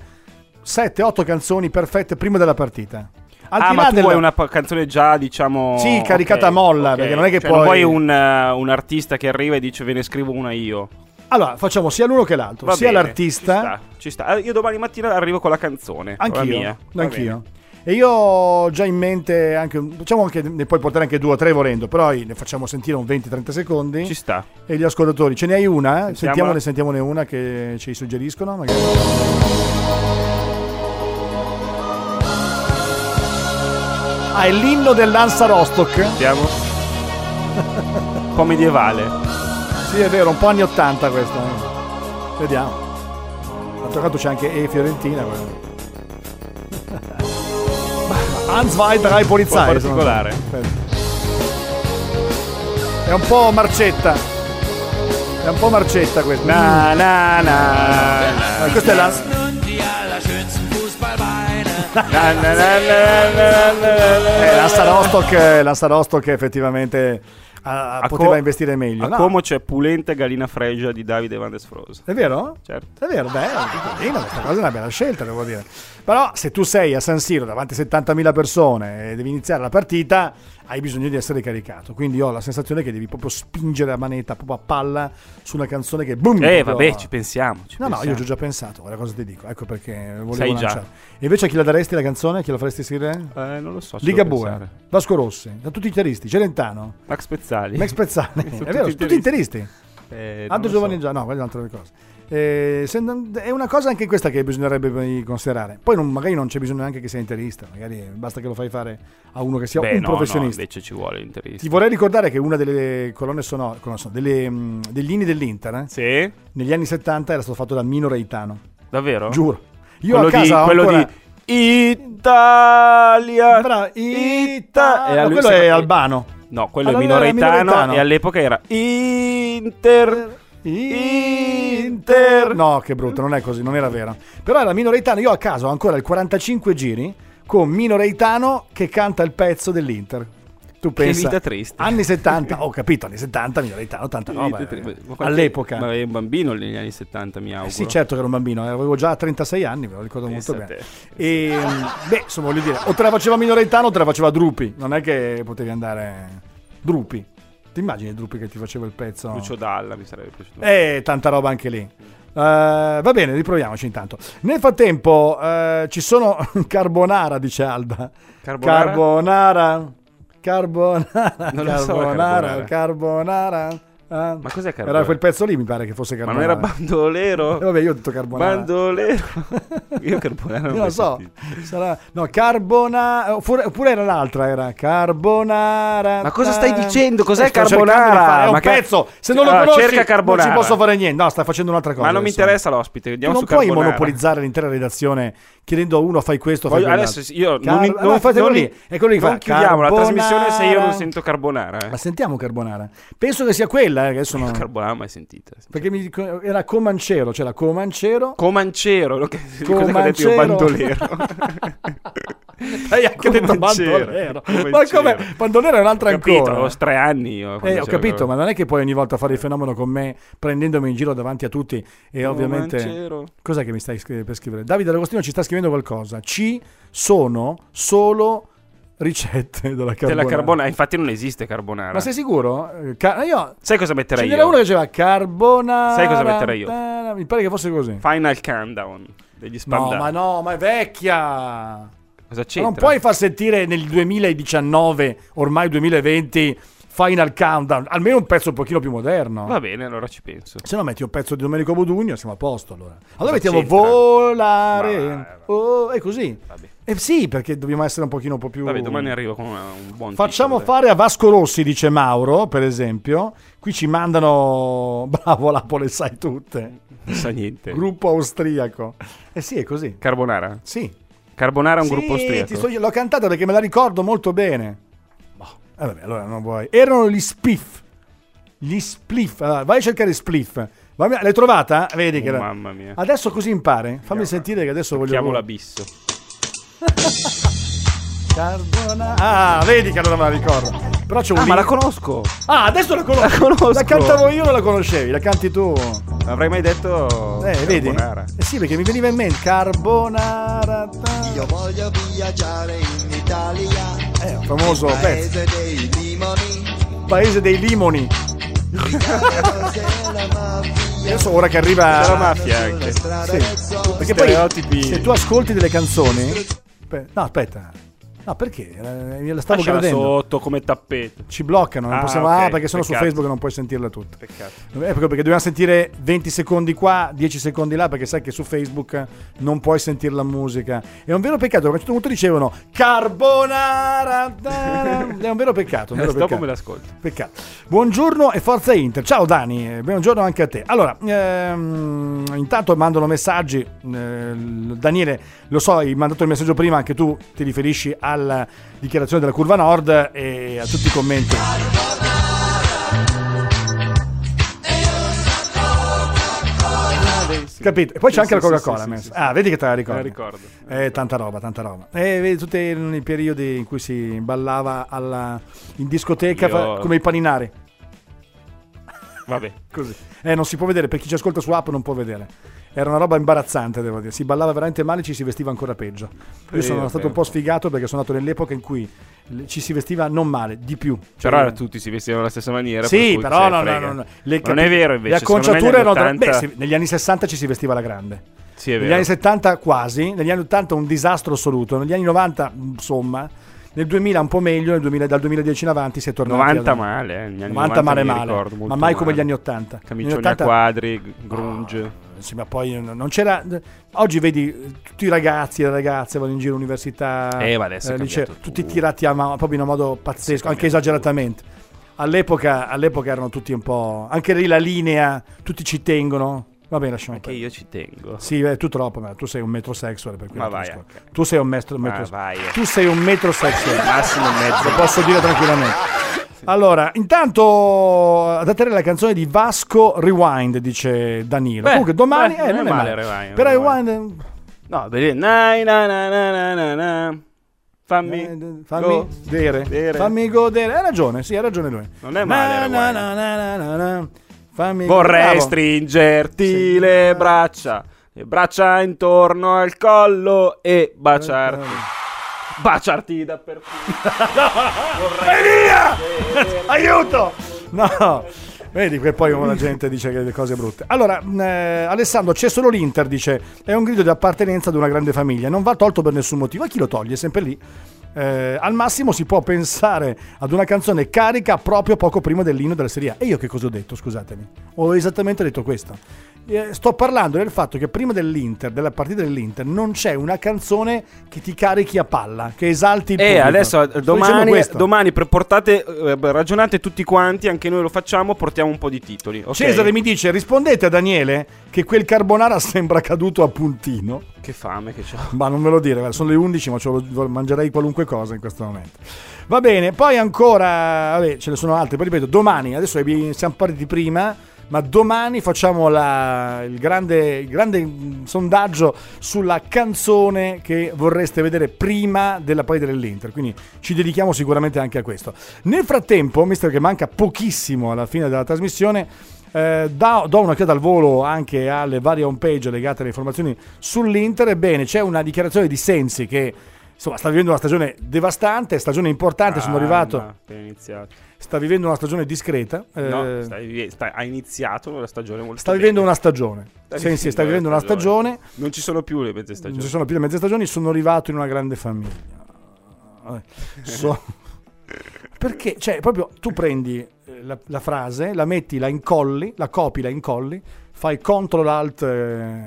7-8 canzoni perfette prima della partita. Al Ah, ma tu della- vuoi una canzone già, diciamo. Sì, caricata ok, a molla, ok. perché non è che Cioè, poi- Non vuoi un, eh, un artista che arriva e dice ve ne scrivo una io. Allora, facciamo sia l'uno che l'altro, Va sia bene, l'artista. Ci sta, ci sta. Eh, Io domani mattina arrivo con la canzone. con la Anch'io, anch'io. bene. E io ho già in mente anche, facciamo anche, ne puoi portare anche due o tre volendo, però ne facciamo sentire un 20-30 secondi. Ci sta. E gli ascoltatori, ce ne hai una? Sentiamola. Sentiamone, sentiamone una che ci suggeriscono. Magari. Ah, è l'inno dell'Ansa Rostock. Sentiamo. Un po' medievale. Sì, è vero, un po' anni 80 questo. eh. Vediamo. D'altro canto c'è anche E Fiorentina. Hans zwei, drei Polizei. Un po' particolare. È un po' marcetta. È un po' marcetta questa. Na na na. Eh, questa è la. Eh, l'Ansa Rostock, l'Ansa Rostock effettivamente ah, A poteva Co- investire meglio. A No, Como c'è Pulente Gallina Fregia di Davide Van der Sfrosa. È vero? Certo. È vero, beh, carina, questa cosa è una bella scelta, devo dire. Però se tu sei a San Siro davanti a 70.000 persone e devi iniziare la partita, hai bisogno di essere caricato. Quindi ho la sensazione che devi proprio spingere la manetta proprio a palla su una canzone che boom! Eh, proprio- vabbè, ci pensiamo. ci No, no, io pensiamo. ci ho già pensato, guarda cosa ti dico. Ecco perché volevo Sai già. lanciare. E invece a chi la daresti la canzone? Chi la faresti scrivere? Eh, non lo so. ci Liga devo Bue, pensare. Vasco Rossi, da tutti i chiaristi, Celentano, Max Pezzali. Max Pezzani, è vero, tutti interisti. Eh, Aldo Giovanni so. già, no, quella è un'altra cosa. Eh, è una cosa anche questa che bisognerebbe considerare. Poi non- magari non c'è bisogno neanche che sia interista, magari basta che lo fai fare a uno che sia Beh, un no, professionista. No, invece ci vuole l'interista. Ti vorrei ricordare che una delle colonne sonore, colonne sonore, delle, mm, degli inni dell'Inter, eh, Sì? negli anni 70 era stato fatto da Mino Reitano. Davvero? Giuro. Io quello a casa di, ho quello ancora- di Italia. Bravo, Ita- no, quello è Albano. No, quello Allora è minoretano minoretano. e all'epoca era Inter. Inter. No, che brutto, non è così, non era vero. Però era Mino Reitano, io a casa ho ancora il 45 giri con Mino Reitano che canta il pezzo dell'Inter. Tu Che pensa, vita triste. anni 70, ho capito, anni 70, Mino Reitano, tanta roba. Eh. All'epoca. Ma eri un bambino negli anni 70, mi auguro. Eh sì, certo che ero un bambino, eh, avevo già 36 anni, me lo ricordo molto Pensa a bene. E mm, beh, insomma, voglio dire, o te la faceva Mino Reitano o te la faceva Drupi, non è che potevi andare Drupi. Ti immagini Drupi che ti faceva il pezzo? Lucio Dalla mi sarebbe piaciuto. Eh, tanta roba anche lì. Eh, va bene, riproviamoci intanto. Nel frattempo eh, ci sono Carbonara, dice Alda. Carbonara? Carbonara. Carbonara. Lo so, carbonara. carbonara. Ah. Ma cos'è carbonara? Era quel pezzo lì, mi pare che fosse Ma Carbonara. non era bandolero? Eh, vabbè, io ho detto Carbonara. bandolero. Io carbonara non Non lo so, sarà... no, Carbonara, oppure, era l'altra, era Carbonara. Ma cosa stai dicendo? Cos'è Eh, Carbonara? È un Ma che- pezzo, se non lo Allora, conosci cerca Carbonara. non ci posso fare niente. No, stai facendo un'altra cosa. Ma non mi adesso. interessa l'ospite, Tu andiamo non su puoi carbonara. monopolizzare l'intera redazione chiedendo a uno fai questo, fai Voglio- adesso io Car- non mi, allora non, fate non- lì, è quello che non fa. chiudiamo la trasmissione se io non sento carbonara. eh. Ma sentiamo Carbonara. Penso che sia quella, eh, che adesso non... Carbonara mai sentita. Perché mi dico- era Comancero, c'era Comancero. Comancero, lo che, cosa Comancero. io, bandolero. Hai anche detto Comancero. bandolero. Ma Comancero. come? Bandolero è un'altra Ho capito, ancora. avevo tre anni io. Eh, ho capito, quello. ma non è che puoi ogni volta fare il fenomeno con me prendendomi in giro davanti a tutti e ovviamente... Comancero. Cos'è che mi stai per scrivere? Davide D'Agostino ci sta scrivendo qualcosa. Ci sono solo ricette della carbonara. Della carbonara, infatti non esiste carbonara. Ma sei sicuro? Eh, ca- io... Sai cosa metterei io? uno che diceva carbonara. Sai cosa metterei io? ta- Mi pare che fosse così. Final Countdown degli No, Spandau. ma no, ma è vecchia. Cosa Ma c'entra? non puoi far sentire nel 2019, ormai 2020, Final Countdown, almeno un pezzo un pochino più moderno. Va bene, allora ci penso. Se no metti un pezzo di Domenico Modugno, siamo a posto allora. Allora Cosa mettiamo c'entra? volare. Ma- Oh, è così. Vabbè. Eh sì, perché dobbiamo essere un pochino un po' più... Vabbè, domani arrivo con un buon Facciamo titolo, fare a Vasco Rossi, dice Mauro, per esempio. Qui ci mandano... Bravo, Lapo, le sai tutte. Non sa niente. Gruppo austriaco. Eh sì, è così. Carbonara? Sì. Carbonara è un Sì, gruppo austriaco. sto- l'ho cantata perché me la ricordo molto bene. Eh, vabbè, allora non vuoi. Erano gli spiff. Gli spliff. Allora, vai a cercare spliff. Vai- L'hai trovata? Vedi che Oh, era- mamma mia. Adesso così impari. Fammi sentire che adesso voglio. Chiamo l'abisso. Carbona- Ah, vedi che allora me la ricordo. Però c'è un Ah, ma la link- conosco. Ah, adesso la conosco. La conosco. La cantavo io, non la conoscevi. La canti tu. Non avrei mai detto Eh, vedi? carbonara. Eh sì, perché mi veniva in mente carbonara. Io voglio viaggiare in Italia, Eh, un famoso pezzo. paese dei limoni, Paese dei limoni. Adesso ora che arriva Della mafia anche. Sì. Perché poi se tu ascolti delle canzoni no, aspetta. No, perché? Eh, La stavo Lasciala gradendo. sotto come tappeto. Ci bloccano, non Ah, possiamo. ok, ah, perché sono su. Facebook e non puoi sentirle tutte. Peccato. Eh, perché dobbiamo sentire 20 secondi qua, 10 secondi là, perché sai che su Facebook non puoi sentire la musica. È un vero peccato, perché a un certo punto dicevano Carbonara. È un vero peccato. Un vero Dopo peccato. me l'ascolto. Peccato. Buongiorno e forza Inter. Ciao Dani, eh, buongiorno anche a te. Allora, ehm, intanto mandano messaggi. eh, Daniele, lo so, hai mandato il messaggio prima, anche tu ti riferisci alla dichiarazione della curva nord e a tutti i commenti. Capito? E poi c'è Sì, anche la sì, Coca-Cola. sì. Ah, vedi che te la ricordi? la ricordo. Eh, tanta roba, tanta roba. E vedi tutti i periodi in cui si ballava alla- in discoteca Io- fa- come i paninari. Vabbè. Così. Eh, non si può vedere, per chi ci ascolta su app non può vedere. Era una roba imbarazzante, devo dire. Si ballava veramente male, ci si vestiva ancora peggio. Io sono stato un po' sfigato perché sono nato nell'epoca in cui ci si vestiva non male, di più. Cioè, Però tutti si vestivano alla stessa maniera. per Sì, cui però se no, no, no, no. Le non è vero invece. Le acconciature erano... negli anni Beh, 80 sì, negli anni 60 ci si vestiva alla grande. Sì, è Negli vero. anni 70 quasi, negli anni 80 un disastro assoluto, negli anni 90 insomma, nel 2000 un po' meglio, nel 2000 dal 2010 in avanti si è tornati 90 ad- male, eh, negli anni 90 male male, ma mai come male. gli anni 80. Camicioni Negli 80 a quadri, grunge. Sì, ma poi non c'era. Oggi vedi eh, tutti i ragazzi e le ragazze vanno in giro all'università, Eh, è liceo, tutti tirati a mano, proprio in un modo pazzesco, anche esageratamente. All'epoca, all'epoca erano tutti un po'. Anche lì la linea, tutti ci tengono. Va bene, lasciamo Anche io ci tengo. Sì, beh, tu troppo, ma tu sei un metrosexual per cui Ma vai. Tu sei un metro, metro- tu sei un metrosexual. Massimo mezzo. Lo posso dire tranquillamente. Allora, intanto da te la canzone di Vasco Rewind, dice Danilo. Beh, Comunque domani beh, eh, non è male. Rewind, Però Rewind. Rewind No, vedi. Na, na, na, na, na, na. Fammi. eh, fammi godere. godere. Fammi godere. Hai ragione, sì, ha ragione lui. Non è male, Na, na, na, na, na, na. Fammi Vorrei Bravo. stringerti Sì. le braccia, le braccia intorno al collo e baciarti. Baciarti dappertutto. Vai via! Aiuto! No, vedi che poi la gente dice che le cose brutte. Allora, eh, Alessandro, c'è solo l'Inter, dice, è un grido di appartenenza ad una grande famiglia, non va tolto per nessun motivo. E chi lo toglie? È sempre lì. Eh, al massimo si può pensare ad una canzone carica proprio poco prima dell'inno della Serie A. E io che cosa ho detto? Scusatemi. Ho esattamente detto questo. Eh, sto parlando del fatto che prima dell'Inter, della partita dell'Inter, non c'è una canzone che ti carichi a palla, che esalti il E pubblico. adesso eh, domani, domani portate, eh, ragionate tutti quanti, anche noi lo facciamo, portiamo un po' di titoli. ok? Cesare mi dice: rispondete a Daniele che quel carbonara sembra caduto a puntino. Che fame che ho. Ma non me lo dire, sono le 11, ma ce lo- mangerei qualunque cosa in questo momento. Va bene, poi ancora, vabbè, ce ne sono altre, poi ripeto, domani, adesso siamo partiti prima, ma domani facciamo la- il, grande, il grande sondaggio sulla canzone che vorreste vedere prima della partita dell'Inter, quindi ci dedichiamo sicuramente anche a questo. Nel frattempo, visto che manca pochissimo alla fine della trasmissione, eh, da- do un'occhiata al volo anche alle varie home page legate alle informazioni sull'Inter. Ebbene, c'è una dichiarazione di Sensi che insomma sta vivendo una stagione devastante, stagione importante. sono arrivato, iniziato. sta vivendo una stagione discreta. No, eh, stai- stai- ha iniziato la stagione molto sta bene. vivendo una stagione. Sta Sensi sta vivendo una stagione. Non ci sono più le mezze Non stagioni. ci sono più le mezze stagioni, sono arrivato in una grande famiglia. So- Perché, cioè, proprio tu prendi eh, la, la frase, la metti, la incolli, la copi, la incolli, fai CTRL ALT eh,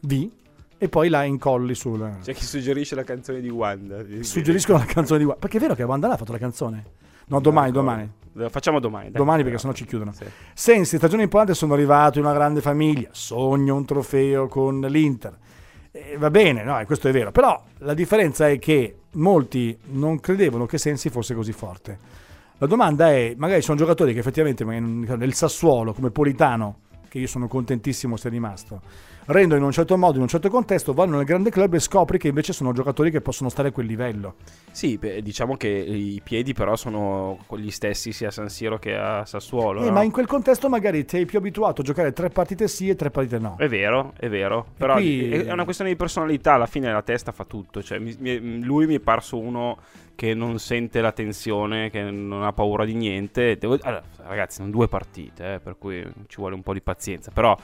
V e poi la incolli sul. C'è chi suggerisce la canzone di Wanda. Suggeriscono la canzone di Wanda. Perché è vero che Wanda ha fatto la canzone? No, domani, domani. Facciamo domani. dai. Domani perché sennò ci chiudono. Sì. Sensi, stagione importante, sono arrivato in una grande famiglia, sogno un trofeo con l'Inter. Eh, va bene, no, questo è vero, però la differenza è che molti non credevano che Sensi fosse così forte. La domanda è, magari sono giocatori che effettivamente nel Sassuolo, come Politano, che io sono contentissimo sia rimasto, rendono in un certo modo, in un certo contesto, vanno nel grande club e scopri che invece sono giocatori che possono stare a quel livello. Sì, beh, diciamo che i piedi però sono gli stessi sia a San Siro che a Sassuolo. Eh, no? Ma in quel contesto magari sei più abituato a giocare tre partite sì e tre partite no. È vero, è vero. Però qui- è una questione di personalità. Alla fine la testa fa tutto. Cioè, lui mi è parso uno che non sente la tensione, che non ha paura di niente. Devo- allora, ragazzi, sono due partite, eh, per cui ci vuole un po' di pazienza. Però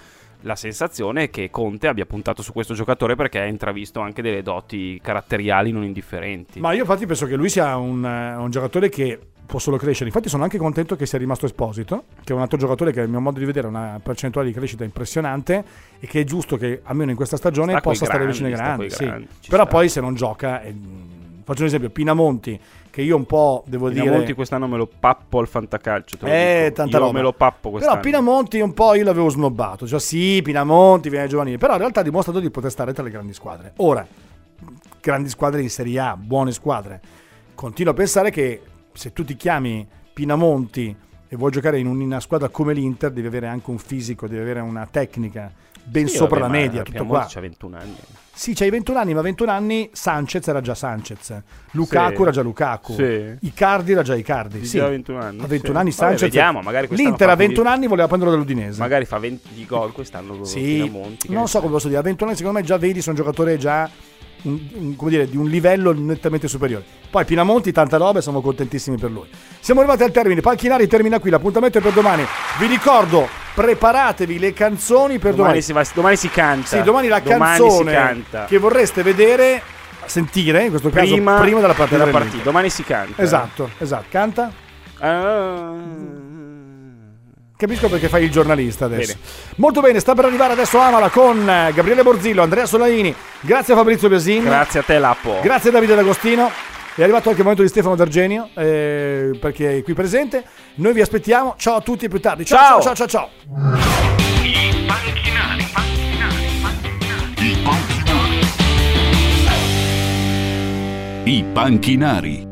la sensazione è che Conte abbia puntato su questo giocatore perché ha intravisto anche delle doti caratteriali non indifferenti. Ma io infatti penso che lui sia un, eh, un giocatore che può solo crescere. Infatti sono anche contento che sia rimasto Esposito, che è un altro giocatore che a mio modo di vedere ha una percentuale di crescita impressionante e che è giusto che almeno in questa stagione Sta possa stare grandi, vicino ai grandi. sì. grandi, Però sta. poi se non gioca... è- Faccio un esempio, Pinamonti, che io un po' devo Pinamonti dire... quest'anno me lo pappo al fantacalcio. Te Eh, tanta Io roba. me lo pappo quest'anno. Però Pinamonti un po' io l'avevo snobbato. Cioè, sì, Pinamonti viene giovanile. Però in realtà ha dimostrato di poter stare tra le grandi squadre. Ora, grandi squadre in Serie A, buone squadre. Continuo a pensare che se tu ti chiami Pinamonti e vuoi giocare in una squadra come l'Inter, devi avere anche un fisico, devi avere una tecnica ben Sì, sopra vabbè, la media. Tutto qua. c'ha 21 anni. Sì, c'hai 21 anni, ma 21 anni Sanchez era già Sanchez, Lukaku Sì. era già Lukaku, Sì. Icardi era già Icardi. Di Sì. già 21 anni, A 21 sì. anni Vabbè, Sanchez. vediamo, magari L'Inter a fa più 21 di- anni voleva prenderlo dall'Udinese. Magari fa 20 gol quest'anno Sì, che non so come posso dire, a 21 anni secondo me già vedi sono giocatori già un- come dire, di un livello nettamente superiore. Poi Pinamonti, tanta roba e siamo contentissimi per lui. Siamo arrivati al termine, Palchinari termina qui, l'appuntamento è per domani. Vi ricordo, preparatevi le canzoni per domani. Domani si, va- domani si canta. Sì, domani la Domani canzone si canta. che vorreste vedere, sentire, in questo prima, caso prima della partita. della partita. Domani si canta. Esatto, esatto. Canta? Ah. Capisco perché fai il giornalista adesso. Bene. Molto bene, sta per arrivare adesso Amala con eh, Gabriele Borzillo, Andrea Solaini. Grazie a Fabrizio Biasin. Grazie a te, Lappo. Grazie a Davide D'Agostino. È arrivato anche il momento di Stefano D'Argenio, eh, perché è qui presente. Noi vi aspettiamo. Ciao a tutti e più tardi. Ciao, ciao, ciao, ciao. ciao. I panchinari, panchinari, panchinari. I panchinari. I panchinari.